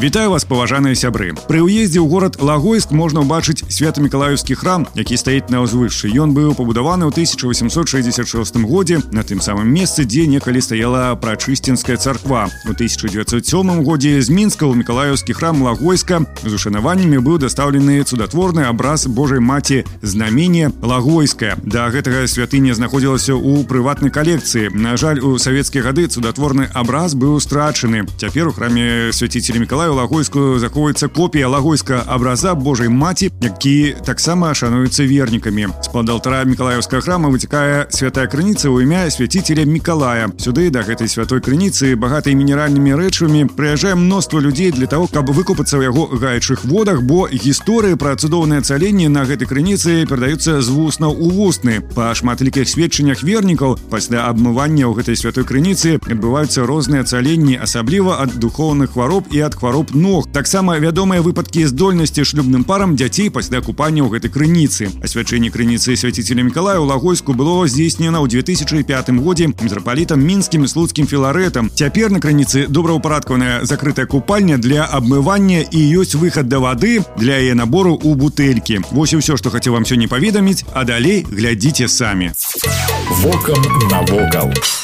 Вітаю вас паважаныя сябры пры ўездзе ў горад лагойск можна ўбачыць свята-мікалаеўскі храм які стаіць на ўзвышшы ён быў пабудаваны ў 1866 годзе на тым самым месцы дзе некалі стаяла прачысцінская царква у 1907 годзе з мінска ў мікалаеўскі храм лагойска з ушанаваннямі быў дастаўлены цудатворны абраз Божай маці знамение лагойская да гэтага святыня знаходзілася ў прыватнай калекцыі на жаль у савецкія гады цудатворны абраз быў страчаны цяпер у храме свяціцеля мікала Миколаю Лагойску захоўваецца копія лагойска абраза Божай маці які таксама шануюцца вернікамі з-пад алтара мікалаеўскага храма выцякае святая крыніца ў імя свяціцеля Миколая сюды да гэтай святой крыніцы багатай мінеральнымі рэчывамі прыязджае мноства людзей для того каб выкупацца ў яго гаючых водах бо гісторыі пра цудоўнае цаленне на гэтай крыніцы перадаюцца з вусна ў вусны па шматлікіх сведчаннях вернікаў пасля абмывання ў гэтай святой крыніцы адбываюцца розныя цаленні асабліва ад духоўных хвароб і ад хвароб хвароб ног таксама вядомыя выпадкі здольнасці шлюбным парам дзяцей пасля купання ў гэтай крыніцы асвячэнне крыніцы свяціцеля Миколая у лагойску было здзейснена ў 2005 годзе мітрапалітам мінскім слуцкім філарэтам цяпер на крыніцы добраўпарадкаваная закрытая купальня для абмывання і ёсць выхад да вады для яе набору у бутэлькі Вось і ўсё што хацеў вам сёння паведаміць а далей глядзіце самі Вокам навокал.